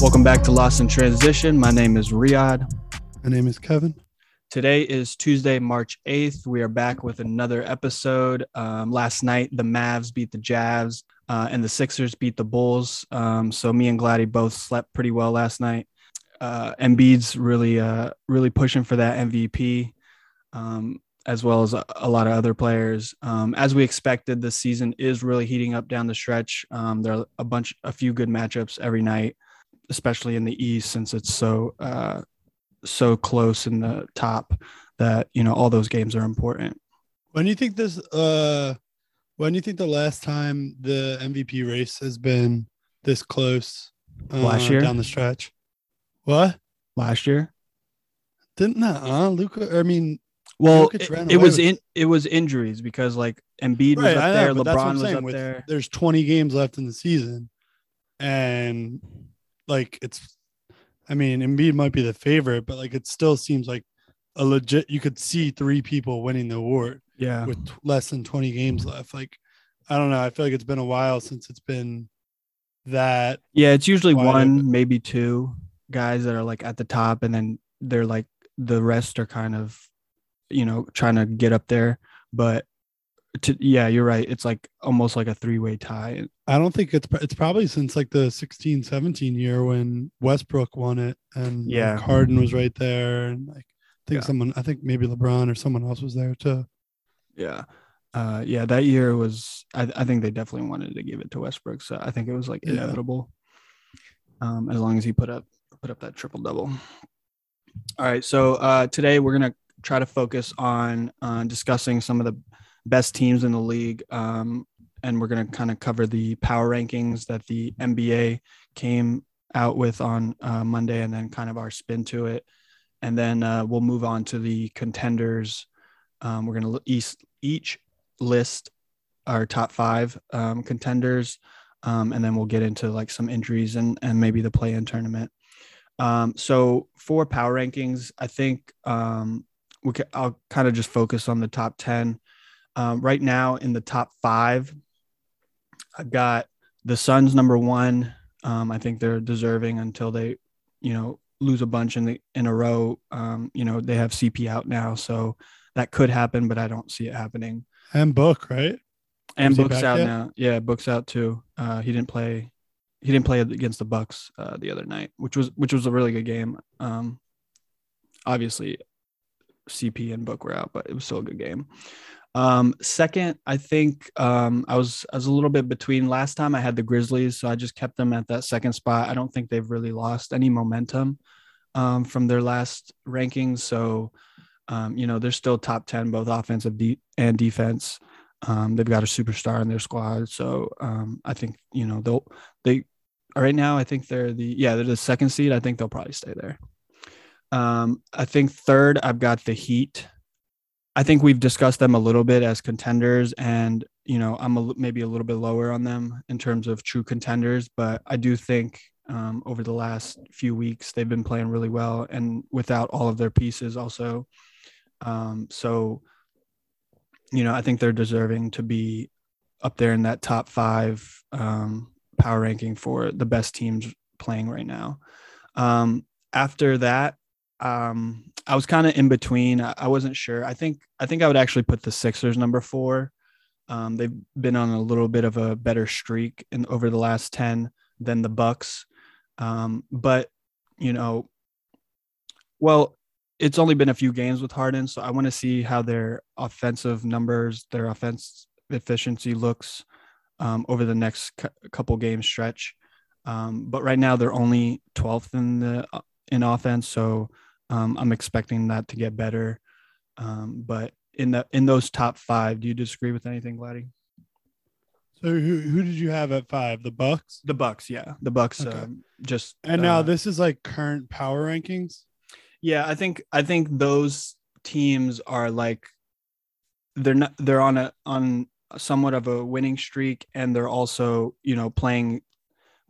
Welcome back to Lost in Transition. My name is Riyadh. My name is Kevin. Today is Tuesday, March 8th. We are back with another episode. Um, last night, the Mavs beat the Jazz uh, and the Sixers beat the Bulls. Um, so me and Gladdy both slept pretty well last night. Uh, Embiid's really, uh, really pushing for that MVP, um, as well as a, a, lot of other players. Um, as we expected, the season is really heating up down the stretch. Um, there are a bunch, a few good matchups every night, especially in the East, since it's so, uh, so close in the top that you know all those games are important. When do you think this? Uh, when do you think the last time the MVP race has been this close? Uh, last year down the stretch. What? Last year? Didn't that? Uh, Luka. I mean, well, it, it was in it was injuries because like Embiid right, was up there, LeBron was up With, there. There's 20 games left in the season, and like it's I mean, Embiid might be the favorite, but like it still seems like a legit. You could see three people winning the award. Yeah, with less than twenty games left. Like, I don't know. I feel like it's been a while since it's been that. Yeah, it's usually one, open. maybe two guys that are like at the top, and then they're like the rest are kind of, you know, trying to get up there. But to, yeah, you're right. It's like almost like a three way tie. I don't think it's it's probably since like the 16 17 year when Westbrook won it and yeah, like Harden was right there and like I think yeah. someone I think maybe LeBron or someone else was there too. Yeah. Uh yeah, that year was I, I think they definitely wanted to give it to Westbrook. So I think it was like inevitable. Yeah. Um as long as he put up put up that triple double. All right. So uh today we're gonna try to focus on uh, discussing some of the best teams in the league. Um, and we're going to kind of cover the power rankings that the NBA came out with on uh, Monday and then kind of our spin to it. And then uh, we'll move on to the contenders. Um, we're going to each, each list our top five um, contenders. Um, and then we'll get into like some injuries and, and maybe the play in tournament. Um, so for power rankings, I think um, we can, I'll kind of just focus on the top 10. Um, right now in the top five, I've got the Suns number one. Um, I think they're deserving until they, you know, lose a bunch in the in a row. Um, you know, they have CP out now, so that could happen, but I don't see it happening. And Book, right? And Book's out yet? now. Yeah, Book's out too. Uh, he didn't play. He didn't play against the Bucks uh, the other night, which was which was a really good game. Um, obviously, CP and Book were out, but it was still a good game. Um, second, I think um, I was I was a little bit between. Last time I had the Grizzlies, so I just kept them at that second spot. I don't think they've really lost any momentum um, from their last rankings. So, um, you know, they're still top ten, both offensive de- and defense. Um, they've got a superstar in their squad, so um, I think you know they'll they right now. I think they're the yeah they're the second seed. I think they'll probably stay there. Um, I think third, I've got the Heat. I think we've discussed them a little bit as contenders, and you know I'm a, maybe a little bit lower on them in terms of true contenders, but I do think um, over the last few weeks they've been playing really well, and without all of their pieces also. Um, so, you know, I think they're deserving to be up there in that top five um, power ranking for the best teams playing right now. Um, after that, um, I was kind of in between. I, I, wasn't sure. I think I think I would actually put the Sixers number four. Um, they've been on a little bit of a better streak in over the last ten than the Bucks, um, but you know, well, it's only been a few games with Harden, so I want to see how their offensive numbers, their offense efficiency looks um, over the next couple game stretch. Um, but right now they're only 12th in the uh, in offense, so um, I'm expecting that to get better. Um, but in the in those top five, do you disagree with anything, Gladdy? So who who did you have at five? The Bucks. The Bucks, yeah, the Bucks. Okay. Um, just and now uh, this is like current power rankings. Yeah, I think I think those teams are like they're not they're on a on somewhat of a winning streak, and they're also you know playing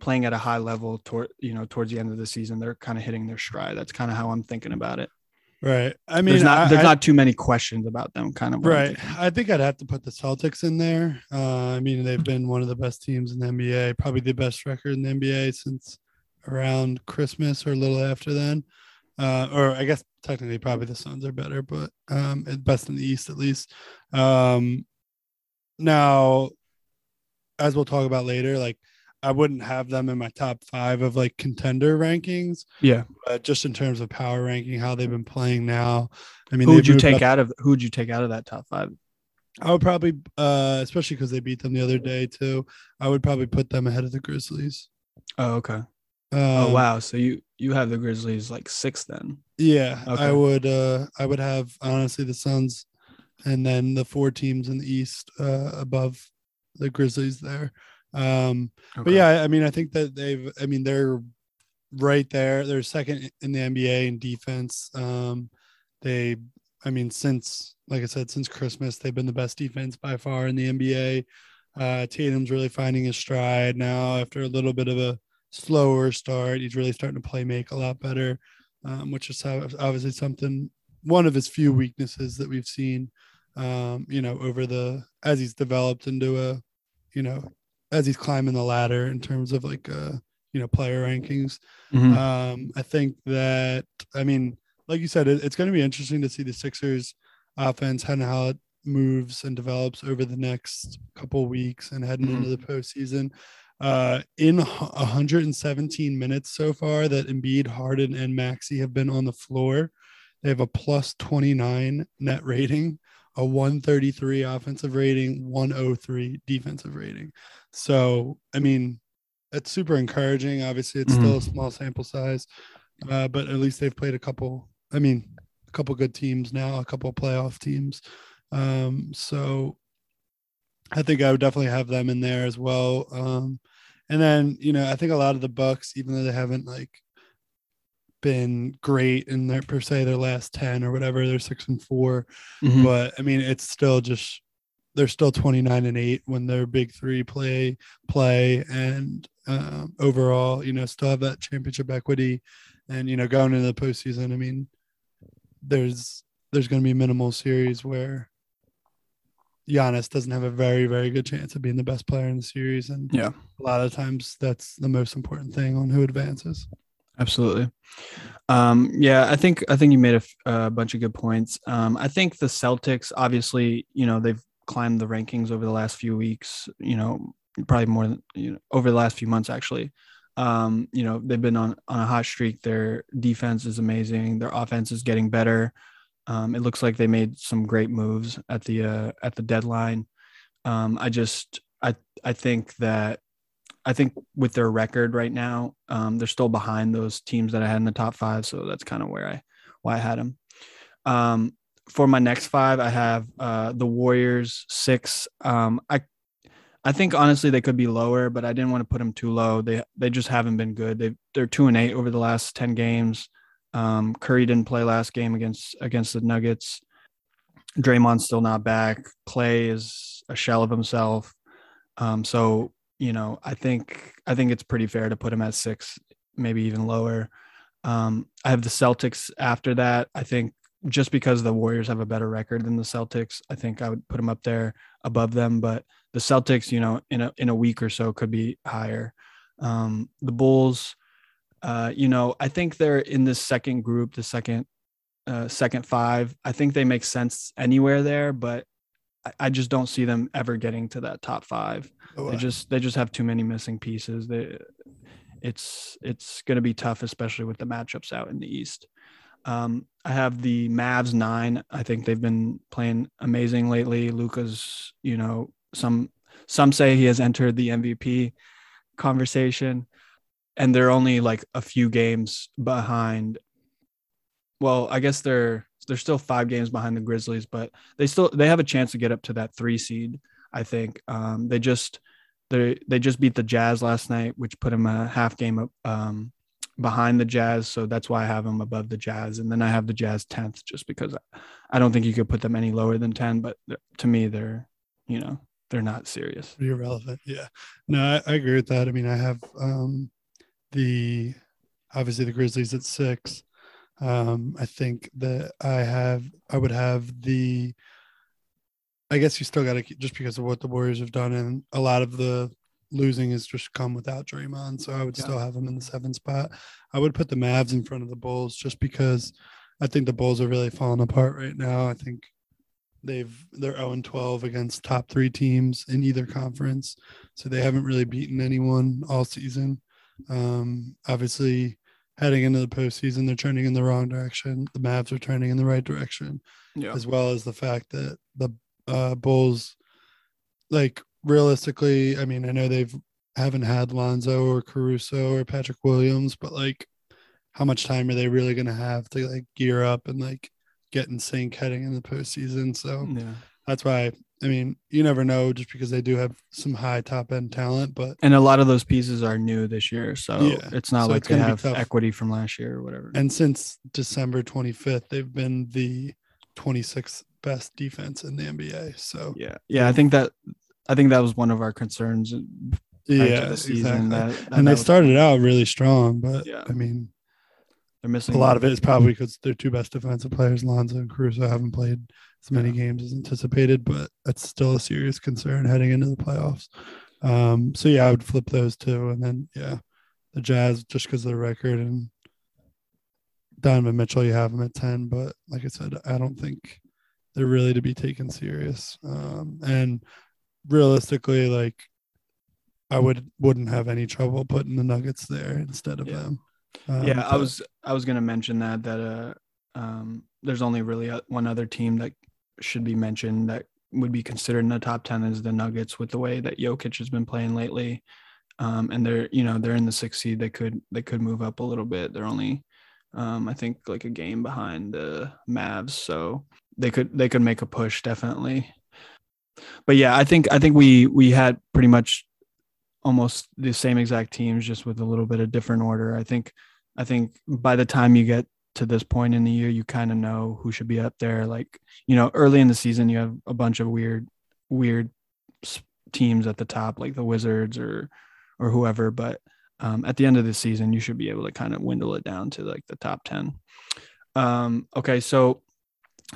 playing at a high level toward you know towards the end of the season they're kind of hitting their stride. That's kind of how i'm thinking about it. Right. I mean there's not I, there's I, not too many questions about them kind of right. i think i'd have to put the celtics in there. Uh, i mean they've been one of the best teams in the nba probably the best record in the nba since around Christmas or a little after then. Uh, or I guess technically probably the Suns are better, but um, best in the East at least. Um, now, as we'll talk about later, like I wouldn't have them in my top five of like contender rankings. Yeah. But just in terms of power ranking, how they've been playing now. I mean, who would you take up, out of who would you take out of that top five? I would probably, uh, especially because they beat them the other day too. I would probably put them ahead of the Grizzlies. Oh, okay. Oh, um, oh wow! So you you have the Grizzlies like six then? Yeah, okay. I would. uh I would have honestly the Suns, and then the four teams in the East uh above the Grizzlies there. Um, okay. but yeah, I mean, I think that they've. I mean, they're right there. They're second in the NBA in defense. Um, they, I mean, since like I said, since Christmas, they've been the best defense by far in the NBA. Uh, Tatum's really finding his stride now after a little bit of a slower start. He's really starting to play make a lot better, um, which is obviously something one of his few weaknesses that we've seen. Um, you know, over the as he's developed into a, you know, as he's climbing the ladder in terms of like uh, you know, player rankings. Mm-hmm. Um, I think that I mean, like you said, it, it's going to be interesting to see the Sixers offense and how it moves and develops over the next couple weeks and heading mm-hmm. into the postseason. Uh, in 117 minutes so far that Embiid, Harden, and Maxi have been on the floor, they have a plus 29 net rating, a 133 offensive rating, 103 defensive rating. So, I mean, it's super encouraging. Obviously, it's mm-hmm. still a small sample size, uh, but at least they've played a couple. I mean, a couple good teams now, a couple playoff teams. Um, so I think I would definitely have them in there as well. Um, and then, you know, I think a lot of the Bucks, even though they haven't like been great in their per se their last 10 or whatever, they're six and 4 mm-hmm. But I mean, it's still just they're still 29 and 8 when their big three play play and um, overall, you know, still have that championship equity. And you know, going into the postseason, I mean, there's there's going to be minimal series where Giannis doesn't have a very, very good chance of being the best player in the series. And yeah, a lot of times that's the most important thing on who advances. Absolutely. Um, yeah, I think I think you made a, bunch of good points. Um, I think the Celtics, obviously, you know, they've climbed the rankings over the last few weeks. You know, probably more than you know over the last few months actually. Um, you know, they've been on on a hot streak. Their defense is amazing. Their offense is getting better. Um, it looks like they made some great moves at the uh, at the deadline. Um, I just I I think that I think with their record right now, um, they're still behind those teams that I had in the top five. So that's kind of where I why I had them. Um, for my next five, I have uh, the Warriors six. Um, I I think honestly they could be lower, but I didn't want to put them too low. They they just haven't been good. They they're two and eight over the last ten games. Um, Curry didn't play last game against against the Nuggets. Draymond's still not back. Clay is a shell of himself. Um, so you know, I think I think it's pretty fair to put him at six, maybe even lower. Um, I have the Celtics after that. I think just because the Warriors have a better record than the Celtics, I think I would put them up there above them. But the Celtics, you know, in a in a week or so could be higher. Um, the Bulls, uh, you know, I think they're in this second group, the second uh, second five. I think they make sense anywhere there, but I, I just don't see them ever getting to that top five. Oh, they just they just have too many missing pieces. They, it's it's going to be tough, especially with the matchups out in the East. Um, I have the Mavs nine. I think they've been playing amazing lately. Luka's, you know, some some say he has entered the MVP conversation and they're only like a few games behind. Well, I guess they're they're still five games behind the Grizzlies, but they still they have a chance to get up to that three seed. I think um, they just they they just beat the Jazz last night, which put them a half game up um, behind the Jazz. So that's why I have them above the Jazz, and then I have the Jazz tenth, just because I don't think you could put them any lower than ten. But to me, they're you know they're not serious. Irrelevant. Yeah. No, I, I agree with that. I mean, I have um, the obviously the Grizzlies at six. Um, I think that I have I would have the I guess you still got to just because of what the Warriors have done and a lot of the losing has just come without Draymond. So I would Yeah. still have them in the seven spot. I would put the Mavs in front of the Bulls just because I think the Bulls are really falling apart right now. I think they've they're 0 and 12 against top three teams in either conference. So they haven't really beaten anyone all season. Um, obviously heading into the postseason, they're turning in the wrong direction. The Mavs are turning in the right direction Yeah. as well as the fact that the uh, Bulls, like realistically, I mean, I know they've haven't had Lonzo or Caruso or Patrick Williams, but like, how much time are they really going to have to like gear up and like get in sync heading in the postseason? So Yeah. that's why. I mean, you never know just because they do have some high top end talent, but And a lot of those pieces are new this year, so Yeah. it's not So like it's they have equity from last year or whatever. and since December 25th, they've been the 26th best defense in the NBA. So yeah, yeah, I think that I think that was one of our concerns yeah, the season. exactly. That, that and that they started out really strong, but Yeah. I mean, they're missing a lot of it is probably because their two best defensive players, Lonzo and Caruso, haven't played as many games as anticipated, but that's still a serious concern heading into the playoffs. Um, so yeah, I would flip those two, and then yeah, the Jazz just because of the record and Donovan Mitchell, you have them at ten, but like I said, I don't think they're really to be taken serious. Um, and realistically, like I would wouldn't have any trouble putting the Nuggets there instead of Yeah. them. Um, yeah, I was I was gonna mention that that uh um there's only really uh, one other team that should be mentioned that would be considered in the top ten is the Nuggets with the way that Jokic has been playing lately. Um, and they're you know they're in the sixth seed. They could they could move up a little bit. They're only um, I think like a game behind the Mavs, so they could they could make a push definitely. But yeah, I think I think we we had pretty much almost the same exact teams, just with a little bit of different order. I think I think by the time you get to this point in the year, you kind of know who should be up there. Like you know, early in the season, you have a bunch of weird weird teams at the top, like the Wizards or or whoever. But um, at the end of the season, you should be able to kind of dwindle it down to like the top ten. Um, okay, so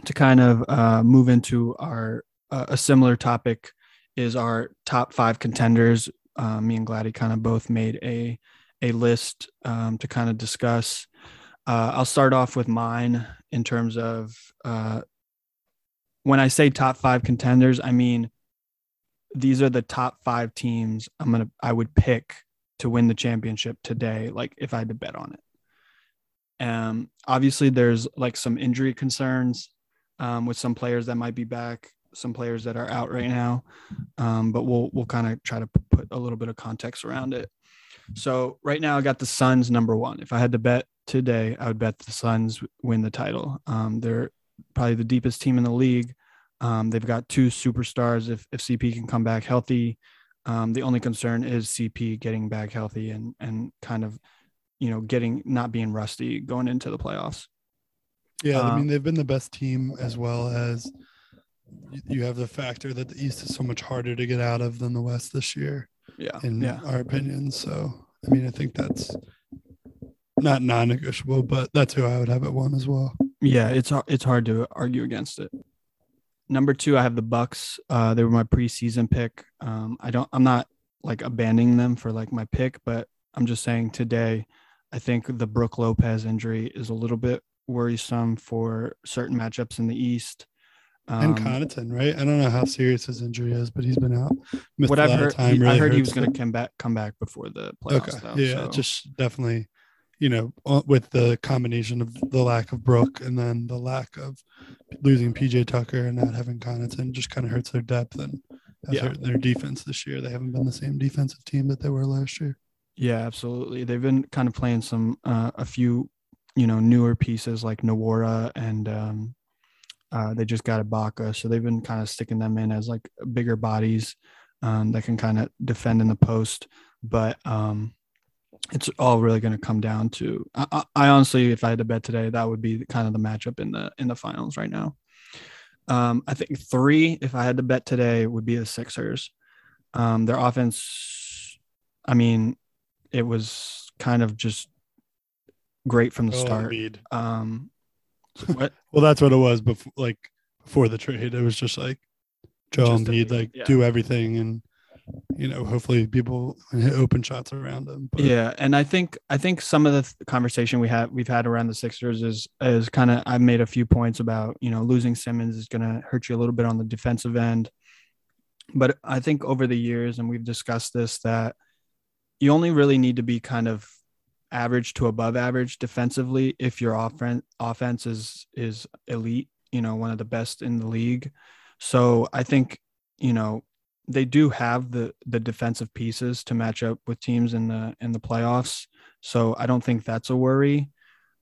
to kind of uh, move into our uh, a similar topic is our top five contenders. Uh, me and Gladdy kind of both made a a list um, to kind of discuss. Uh, I'll start off with mine in terms of uh, when I say top five contenders, I mean these are the top five teams I'm gonna I would pick to win the championship today. Like if I had to bet on it. Um, obviously there's like some injury concerns um, with some players that might be back, some players that are out right now. Um, but we'll we'll kind of try to put a little bit of context around it. So right now I got the Suns number one. If I had to bet today, I would bet the Suns win the title. Um, they're probably the deepest team in the league. Um, they've got two superstars. If if CP can come back healthy, um, the only concern is CP getting back healthy and and kind of, you know, getting not being rusty going into the playoffs. Yeah, I Um, mean they've been the best team as well as you have the factor that the East is so much harder to get out of than the West this year, Yeah, in yeah, our opinion. So I mean, I think that's not non-negotiable, but that's who I would have at one as well. yeah. It's it's hard to argue against it. Number two, I have the Bucks. Uh, they were my preseason pick. Um, I don't. I'm not like abandoning them for like my pick, but I'm just saying today, I think the Brooke Lopez injury is a little bit worrisome for certain matchups in the East. and Um, Connaughton, right? I don't know how serious his injury is, but he's been out. Missed what I've heard, he- I heard he was going to come back come back before the playoffs. Okay. Though, yeah, so- just definitely, you know, uh, with the combination of the lack of Brooke and then the lack of losing PJ Tucker and not having Connaughton just kind of hurts their depth and has Yeah. hurt their defense this year. They haven't been the same defensive team that they were last year. Yeah, absolutely. They've been kind of playing some uh, a few, you know, newer pieces like Nwora and um, uh, they just got Ibaka, so they've been kind of sticking them in as like bigger bodies um, that can kind of defend in the post. But um, it's all really going to come down to. I, I, honestly, if I had to bet today, that would be kind of the matchup in the in the finals right now. Um, I think three, if I had to bet today, would be the Sixers. Um, their offense, I mean, it was kind of just great from the Oh, start. Um, what? Well, that's what it was before, like before the trade. It was just like Joel Just Embiid, Embiid, like yeah. do everything, and you know, hopefully people hit open shots around them But. Yeah, and I think I think some of the th- conversation we have we've had around the Sixers is is kind of I've made a few points about you know losing Simmons is going to hurt you a little bit on the defensive end, but I think over the years and we've discussed this that you only really need to be kind of average to above average defensively if your offense offense is is elite, you know, one of the best in the league. So I think you know they do have the the defensive pieces to match up with teams in the in the playoffs. So I don't think that's a worry.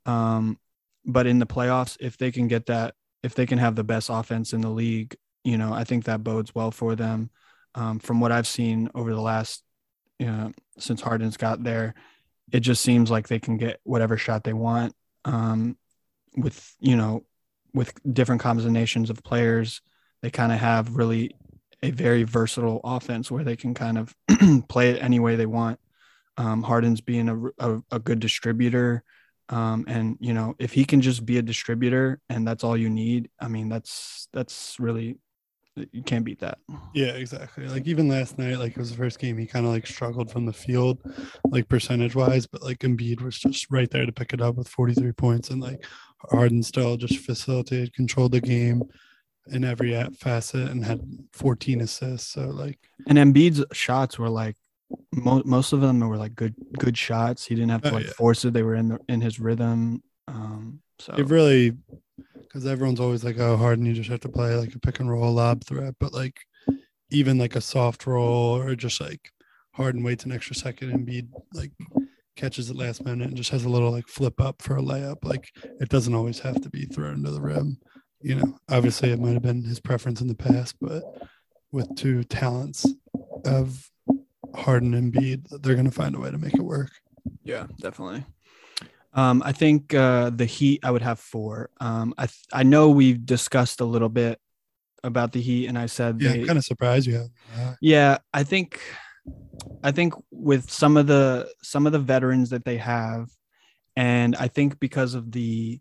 Um, but in the playoffs, if they can get that, if they can have the best offense in the league, you know, I think that bodes well for them. Um, from what I've seen over the last, you know, since Harden's got there, it just seems like they can get whatever shot they want um, with, you know, with different combinations of players. They kind of have really a very versatile offense where they can kind of play it any way they want. Um, Harden's being a, a, a good distributor. Um, and you know, if he can just be a distributor and that's all you need, I mean, that's that's really you can't beat that. Yeah, exactly. Like even last night, like it was the first game, he kind of like struggled from the field, like percentage wise, but like Embiid was just right there to pick it up with 43 points, and like Harden still just facilitated, controlled the game in every facet and had 14 assists. So like, and Embiid's shots were like mo- most of them were like good good shots. He didn't have to oh, like yeah. force it; they were in the, in his rhythm. Um, so it really because everyone's always like, "Oh, Harden, you just have to play like a pick and roll lob threat," but like even like a soft roll or just like Harden waits an extra second and Embiid like catches it last minute and just has a little like flip up for a layup. Like it doesn't always have to be thrown to the rim you know, obviously it might have been his preference in the past, but with two talents of Harden and Embiid, they're going to find a way to make it work. Yeah, definitely. Um, I think uh, the Heat I would have four. Um, I th- I know we've discussed a little bit about the Heat, and I said yeah, they, kind of surprised you. Yeah, I think I think with some of the some of the veterans that they have, and I think because of the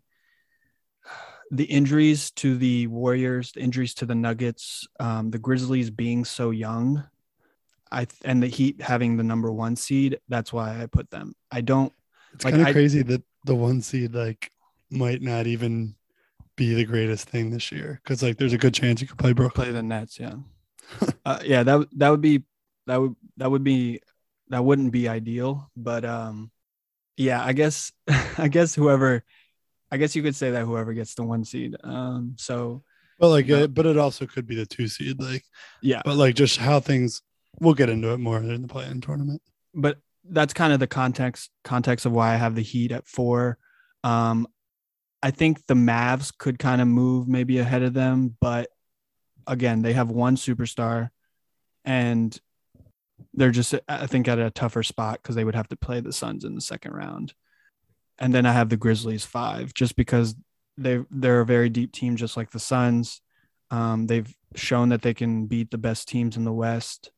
the injuries to the Warriors, the injuries to the Nuggets, um, the Grizzlies being so young, I and the Heat having the number one seed. That's why I put them. I don't. It's like, kind of crazy that the one seed like might not even be the greatest thing this year because like there's a good chance you could play Brooklyn. Play the Nets, yeah, uh, yeah. That that would be that would that would be that wouldn't be ideal, but um, yeah. I guess I guess whoever I guess you could say that whoever gets the one seed. Um, so, but like, uh, but it also could be the two seed. Like, yeah, but like just how things. We'll get into it more in the play-in tournament. But that's kind of the context context of why I have the Heat at four. Um, I think the Mavs could kind of move maybe ahead of them, but again, they have one superstar, and they're just I think at a tougher spot because they would have to play the Suns in the second round and then I have the Grizzlies five, just because they they're a very deep team, just like the Suns. Um, they've shown that they can beat the best teams in the West,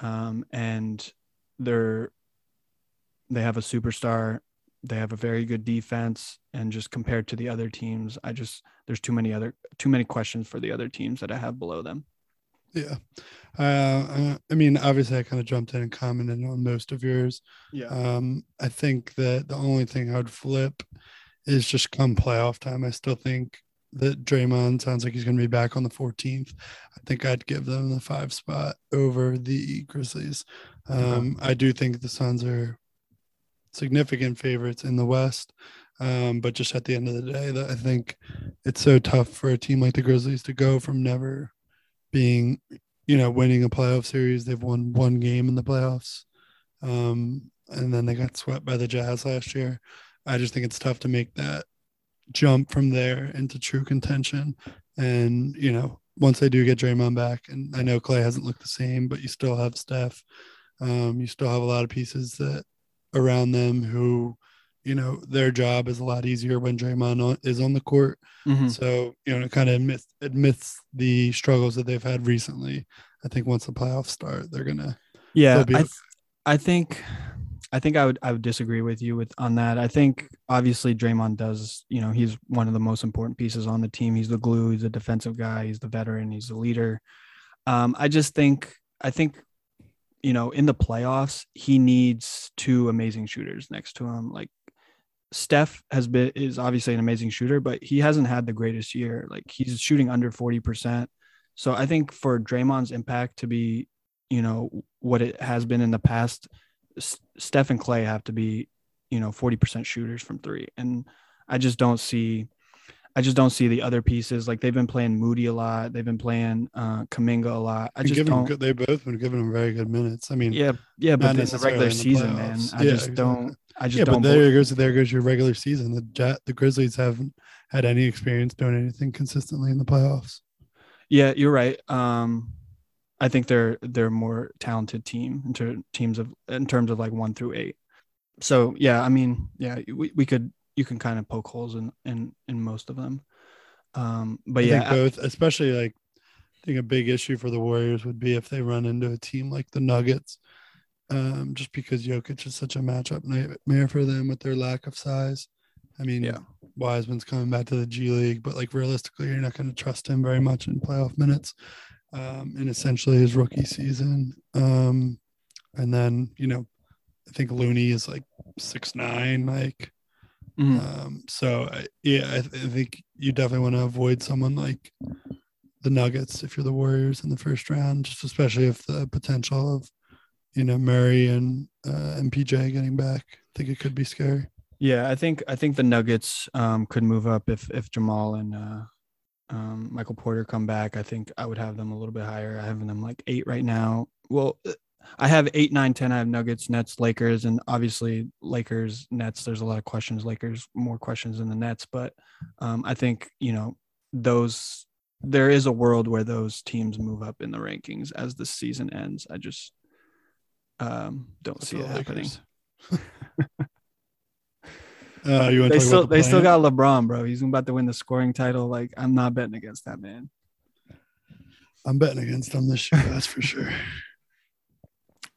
um, and they're they have a superstar. They have a very good defense, and just compared to the other teams, I just there's too many other too many questions for the other teams that I have below them. Yeah. Uh, I mean, obviously, I kind of jumped in and commented on most of yours. Yeah. Um, I think that the only thing I would flip is just come playoff time. I still think that Draymond sounds like he's going to be back on the 14th. I think I'd give them the five spot over the Grizzlies. Um, I do think the Suns are significant favorites in the West. Um, but just at the end of the day, that I think it's so tough for a team like the Grizzlies to go from never being, you know, winning a playoff series. They've won one game in the playoffs. Um, and then they got swept by the Jazz last year. I just think it's tough to make that jump from there into true contention. And, you know, once they do get Draymond back, and I know Clay hasn't looked the same, but you still have Steph. Um, you still have a lot of pieces that around them who you know, their job is a lot easier when Draymond is on the court. Mm-hmm. So, you know, it kind of admits, admits the struggles that they've had recently. I think once the playoffs start, they're going to. Yeah. I, th- I think, I think I would, I would disagree with you with on that. I think obviously Draymond does, you know, he's one of the most important pieces on the team. He's the glue. He's a defensive guy. He's the veteran. He's the leader. Um, I just think, I think you know, in the playoffs, he needs two amazing shooters next to him. Like Steph has been is obviously an amazing shooter, but he hasn't had the greatest year. Like he's shooting under 40%. So I think for Draymond's impact to be, you know, what it has been in the past, Steph and Clay have to be, you know, 40% shooters from three. And I just don't see I just don't see the other pieces. Like they've been playing Moody a lot. They've been playing uh Kuminga a lot. I just don't. Good, they both been giving them very good minutes. I mean, yeah, yeah, but in the regular in the season, man, I yeah, just exactly. don't. I just yeah, don't. but there goes there goes your regular season. The Jet, the Grizzlies haven't had any experience doing anything consistently in the playoffs. Yeah, you're right. Um, I think they're they're a more talented team in ter- teams of in terms of like one through eight. So yeah, I mean, yeah, we, we could you can kind of poke holes in in in most of them. Um, but I yeah, both, especially like I think a big issue for the Warriors would be if they run into a team like the Nuggets, um, just because Jokic is such a matchup nightmare for them with their lack of size. I mean, yeah, Wiseman's coming back to the G League, but like realistically, you're not going to trust him very much in playoff minutes, um, in essentially his rookie season. Um, and then you know, I think Looney is like six nine, like Mm-hmm. Um, so I, yeah, I, th- I, think you definitely want to avoid someone like the Nuggets if you're the Warriors in the first round, just especially if the potential of you know Murray and uh, MPJ getting back. I think it could be scary. Yeah, I think I think the Nuggets um, could move up if if Jamal and uh, um, Michael Porter come back. I think I would have them a little bit higher. I have them like eight right now. Well, I have eight, nine, ten. I have Nuggets, Nets, Lakers, and obviously Lakers, Nets. There's a lot of questions. Lakers, more questions than the Nets, but um, I think you know those. There is a world where those teams move up in the rankings as the season ends. I just um, don't see it happening. Uh, you they still the they still got LeBron, bro. He's about to win the scoring title. Like I'm not betting against that man. I'm betting against them this year. That's for sure.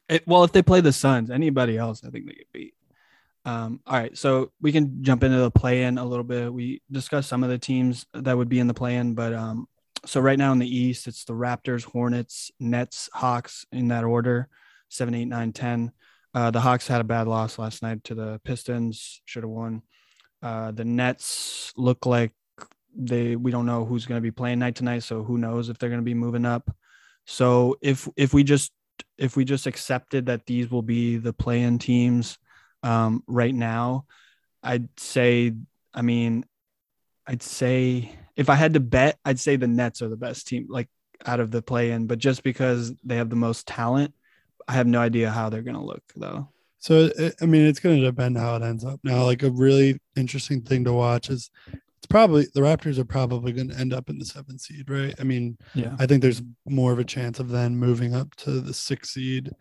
It, well, if they play the Suns, anybody else, I think they get beat. Um, all right, so we can jump into the play-in a little bit. We discussed some of the teams that would be in the play-in, but um, so right now in the East, it's the Raptors, Hornets, Nets, Hawks in that order, seven, eight, nine, ten. Uh, the Hawks had a bad loss last night to the Pistons, should have won. Uh, the Nets look like they we don't know who's going to be playing night tonight, so who knows if they're going to be moving up. So if if we just if we just accepted that these will be the play-in teams um, right now, I'd say, I mean, I'd say if I had to bet, I'd say the Nets are the best team, like out of the play-in. But just because they have the most talent, I have no idea how they're going to look though. So I mean, it's going to depend how it ends up. Now, like a really interesting thing to watch is it's probably the Raptors are probably going to end up in the seventh seed, right? I mean, yeah, I think there's more of a chance of them moving up to the sixth seed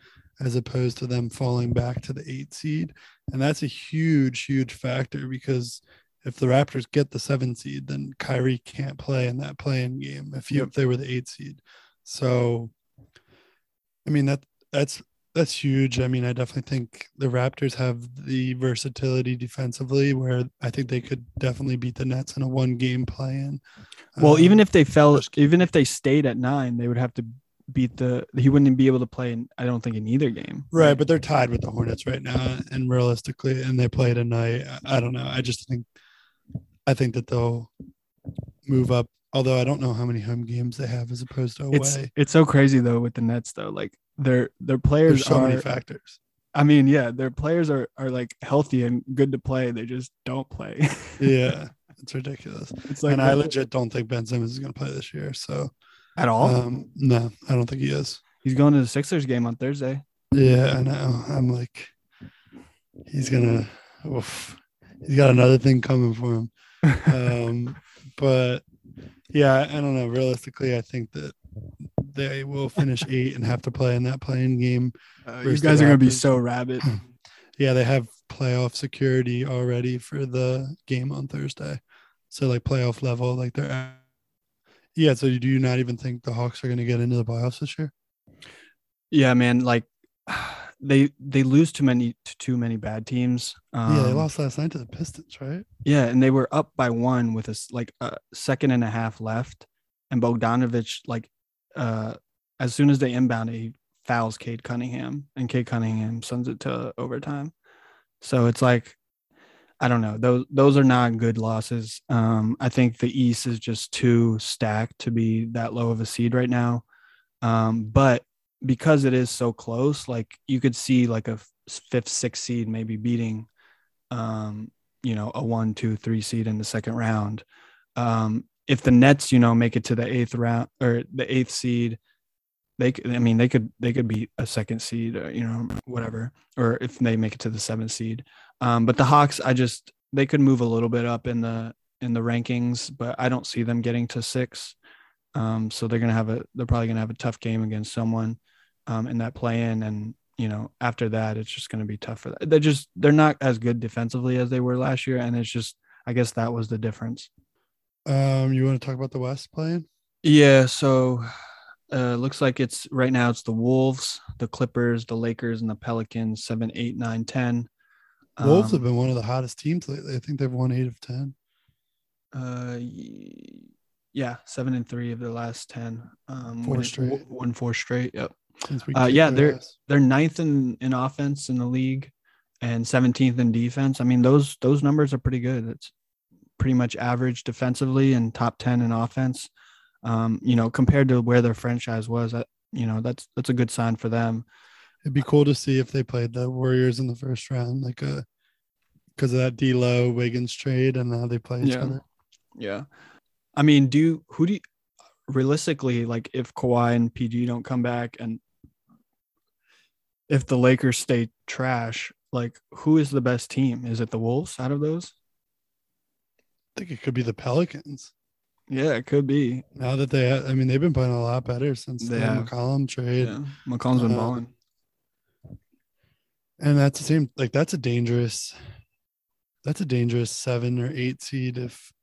as opposed to them falling back to the eight seed. And that's a huge, huge factor because if the Raptors get the seven seed, then Kyrie can't play in that play-in game if, you, if they were the eight seed. So, I mean, that that's that's huge. I mean, I definitely think the Raptors have the versatility defensively where I think they could definitely beat the Nets in a one game play in. Well, um, even if they fell, even if they stayed at nine, they would have to beat the, he wouldn't be able to play, in, I don't think, in either game. Right. But they're tied with the Hornets right now. And realistically, and they play tonight. I don't know. I just think, I think that they'll move up. Although I don't know how many home games they have as opposed to away. It's, it's so crazy though with the Nets though. Like their their players There's so are, many factors. I mean, yeah, their players are are like healthy and good to play. They just don't play. yeah, it's ridiculous. It's like, and I legit don't think Ben Simmons is going to play this year. So at all? Um, no, I don't think he is. He's going to the Sixers game on Thursday. Yeah, I know. I'm like, he's gonna. Oof, he's got another thing coming for him. um, but yeah, I don't know. Realistically, I think that they will finish eight and have to play in that play-in game. Uh, you guys are going to be so rabid. yeah, they have playoff security already for the game on Thursday. So like playoff level, like they're. At, yeah. So do you not even think the Hawks are going to get into the playoffs this year? Yeah, man. Like they they lose too many to too many bad teams. Um, yeah, they um, lost last night to the Pistons, right? Yeah, and they were up by one with a like a second and a half left, and Bogdanovic like uh as soon as they inbounded, he fouls Cade Cunningham, and Cade Cunningham sends it to overtime. So it's like, I don't know. Those those are not good losses. Um, I think the East is just too stacked to be that low of a seed right now. Um, but because it is so close, like you could see like a fifth, sixth seed maybe beating, um, you know, a one, two, three seed in the second round. Um, if the Nets, you know, make it to the eighth round or the eighth seed, they could, I mean, they could they could beat a second seed, or, you know, whatever. Or if they make it to the seventh seed, um, but the Hawks, I just they could move a little bit up in the in the rankings, but I don't see them getting to six. Um, so they're gonna have a they're probably gonna have a tough game against someone um, in that play in, and you know after that it's just gonna be tough for that. They're just they're not as good defensively as they were last year, and it's just I guess that was the difference. Um, you want to talk about the West play-in? Yeah, so uh, looks like it's right now it's the Wolves, the Clippers, the Lakers, and the Pelicans. Seven, eight, nine, ten. Wolves um, have been one of the hottest teams lately. I think they've won eight of ten. Uh, yeah, seven and three of the last ten. Um, four straight. One four straight. Yep. Uh, yeah, they're ass. they're ninth in in offense in the league, and seventeenth in defense. I mean those those numbers are pretty good. It's pretty much average defensively and top ten in offense. Um, you know, compared to where their franchise was, that you know that's that's a good sign for them. It'd be cool to see if they played the Warriors in the first round, like a uh, because of that D'Lo Wiggins trade and how they play each yeah. other. Yeah, I mean, do you, who do you, realistically like if Kawhi and PG don't come back and if the Lakers stay trash, like who is the best team? Is it the Wolves out of those? Think it could be the Pelicans. Yeah, it could be. Now that they, I mean, they've been playing a lot better since they the. McCollum trade. Yeah, McCollum's been uh, balling. And that's the same. Like that's a dangerous. That's a dangerous seven or eight seed if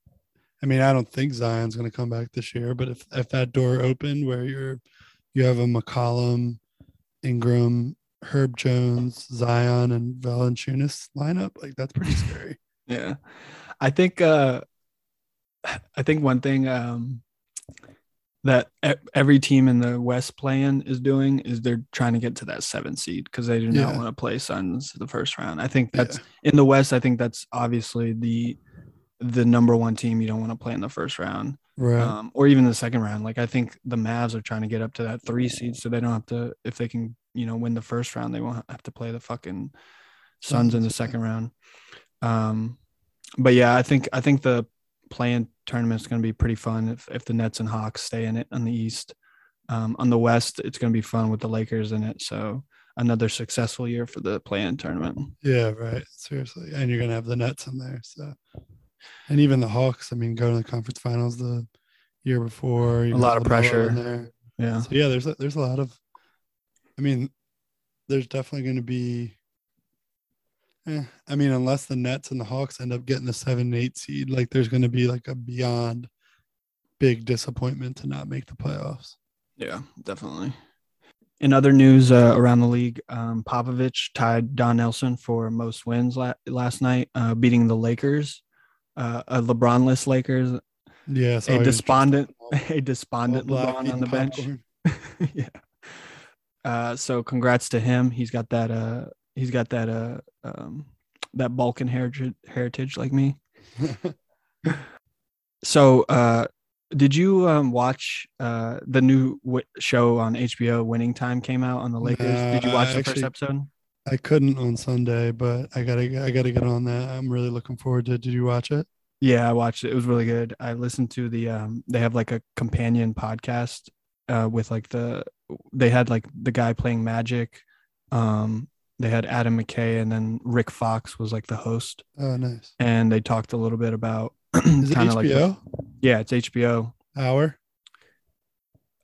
I mean, I don't think Zion's going to come back this year, but if if that door opened where you're you have a McCollum, Ingram, Herb Jones, Zion, and Valanciunas lineup, like that's pretty scary. Yeah, I think uh, I think one thing um, that every team in the West play-in is doing is they're trying to get to that seven seed because they do not yeah. want to play Suns the first round. I think that's yeah. in the West. I think that's obviously the the number one team you don't want to play in the first round, right? Um, or even the second round. Like I think the Mavs are trying to get up to that three seed, so they don't have to. If they can, you know, win the first round, they won't have to play the fucking Suns in the second round. Um, but yeah, I think I think the play-in tournament is going to be pretty fun if if the Nets and Hawks stay in it on the East. Um, on the West, it's going to be fun with the Lakers in it. So another successful year for the play-in tournament. Yeah, right. Seriously, and you're going to have the Nets in there. So and even the Hawks. I mean, going to the conference finals the year before, a lot of pressure there. Yeah, so yeah. There's a, there's a lot of. I mean, there's definitely going to be. Eh, I mean, unless the Nets and the Hawks end up getting the seven, eight seed, like there's going to be like a beyond big disappointment to not make the playoffs. Yeah, definitely. In other news uh, around the league, um, Popovich tied Don Nelson for most wins la- last night, uh, beating the Lakers uh, a LeBron-less Lakers. Yeah, a despondent, a despondent LeBron on the bench. yeah. Uh, so congrats to him. He's got that. Uh, he's got that. Uh, um, that Balkan heritage, heritage like me. so, uh, did you um, watch uh, the new w- show on HBO? Winning Time came out on the Lakers. did you watch the actually, first episode? I couldn't on Sunday, but I gotta I gotta get on that. I'm really looking forward to. it. Did you watch it? Yeah, I watched it. It was really good. I listened to the um. They have like a companion podcast, uh, with like the they had like the guy playing Magic, um. They had Adam McKay and then Rick Fox was like the host. Oh, nice. And they talked a little bit about kind of like the, yeah, it's HBO. Hour.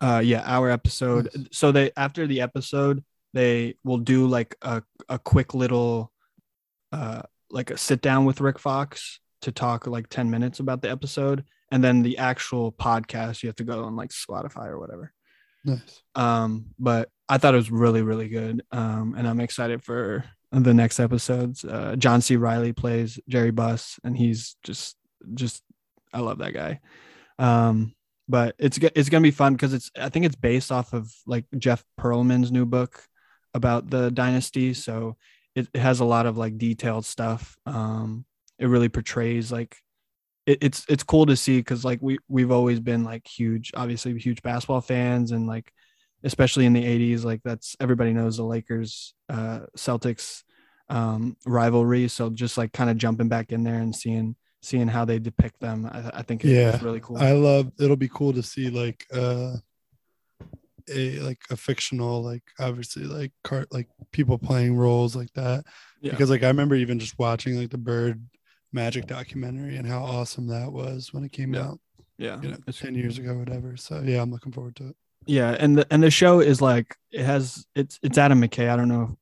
Uh, yeah, our episode. Nice. So they after the episode, they will do like a, a quick little uh like a sit down with Rick Fox to talk like 10 minutes about the episode and then the actual podcast you have to go on like Spotify or whatever. Nice. Um but I thought it was really really good um and I'm excited for the next episodes. Uh John C Reilly plays Jerry Buss and he's just just I love that guy. Um but it's it's gonna be fun because it's I think it's based off of like Jeff Pearlman's new book about the dynasty, so it, it has a lot of like detailed stuff. Um, it really portrays like it, it's it's cool to see because like we we've always been like huge, obviously huge basketball fans, and like especially in the '80s, like that's everybody knows the Lakers, uh, Celtics um, rivalry. So just like kind of jumping back in there and seeing seeing how they depict them, I, I think yeah, it's really cool. I love. It'll be cool to see like uh a like a fictional like obviously like cart like people playing roles like that yeah. because like I remember even just watching like the Bird Magic documentary and how awesome that was when it came yeah. out. Yeah, you know, ten years ago, whatever. So yeah, I'm looking forward to it. Yeah, and the and the show is like it has it's it's Adam McKay. I don't know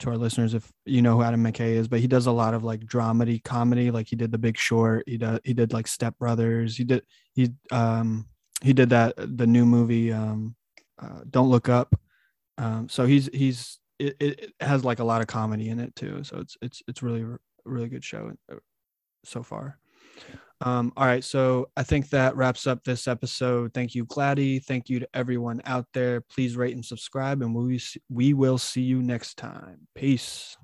to our listeners if you know who Adam McKay is, but he does a lot of like dramedy comedy. Like he did The Big Short. He did he did like Step Brothers. He did he um he did that the new movie um uh, Don't Look Up. Um, so he's he's it, it has like a lot of comedy in it too. So it's it's it's really really good show uh, so far. Um, all right, so I think that wraps up this episode. Thank you, Gladdy. Thank you to everyone out there. Please rate and subscribe, and we we will see you next time. Peace.